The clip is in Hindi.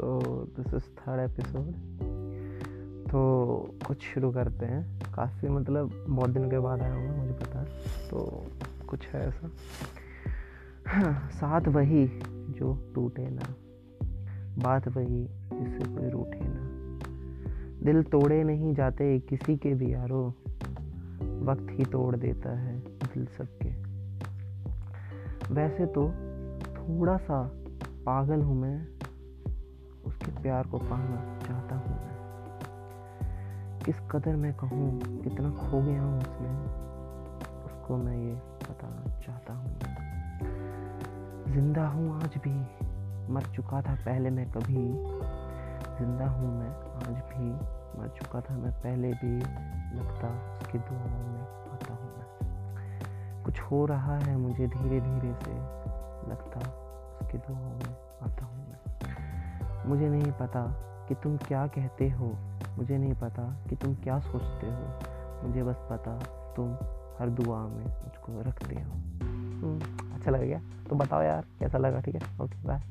दिस इज़ थर्ड एपिसोड तो कुछ शुरू करते हैं। काफ़ी मतलब बहुत दिन के बाद आया हूँ मुझे पता है। तो कुछ है ऐसा। साथ वही जो टूटे ना। बात वही जिससे कोई रूठे ना। दिल तोड़े नहीं जाते किसी के भी यारो। वक्त ही तोड़ देता है दिल सबके। वैसे तो थोड़ा सा पागल हूँ मैं प्यार को पाना चाहता हूँ मैं। किस कदर मैं कहूँ, कितना खो गया हूँ उसमें, उसको मैं ये बताना चाहता हूँ। ज़िंदा हूँ आज भी, मर चुका था पहले मैं कभी। ज़िंदा हूँ मैं आज भी, मर चुका था मैं पहले भी, लगता उसकी दुआओं में आता हूँ मैं। कुछ हो रहा है मुझे धीरे धीरे से, लगता उसकी दुआओं में आता हूँ मैं। मुझे नहीं पता कि तुम क्या कहते हो। मुझे नहीं पता कि तुम क्या सोचते हो। मुझे बस पता तुम हर दुआ में मुझको रखते हो। हम्म, अच्छा लग गया तो बताओ यार कैसा लगा? ठीक है ओके बाय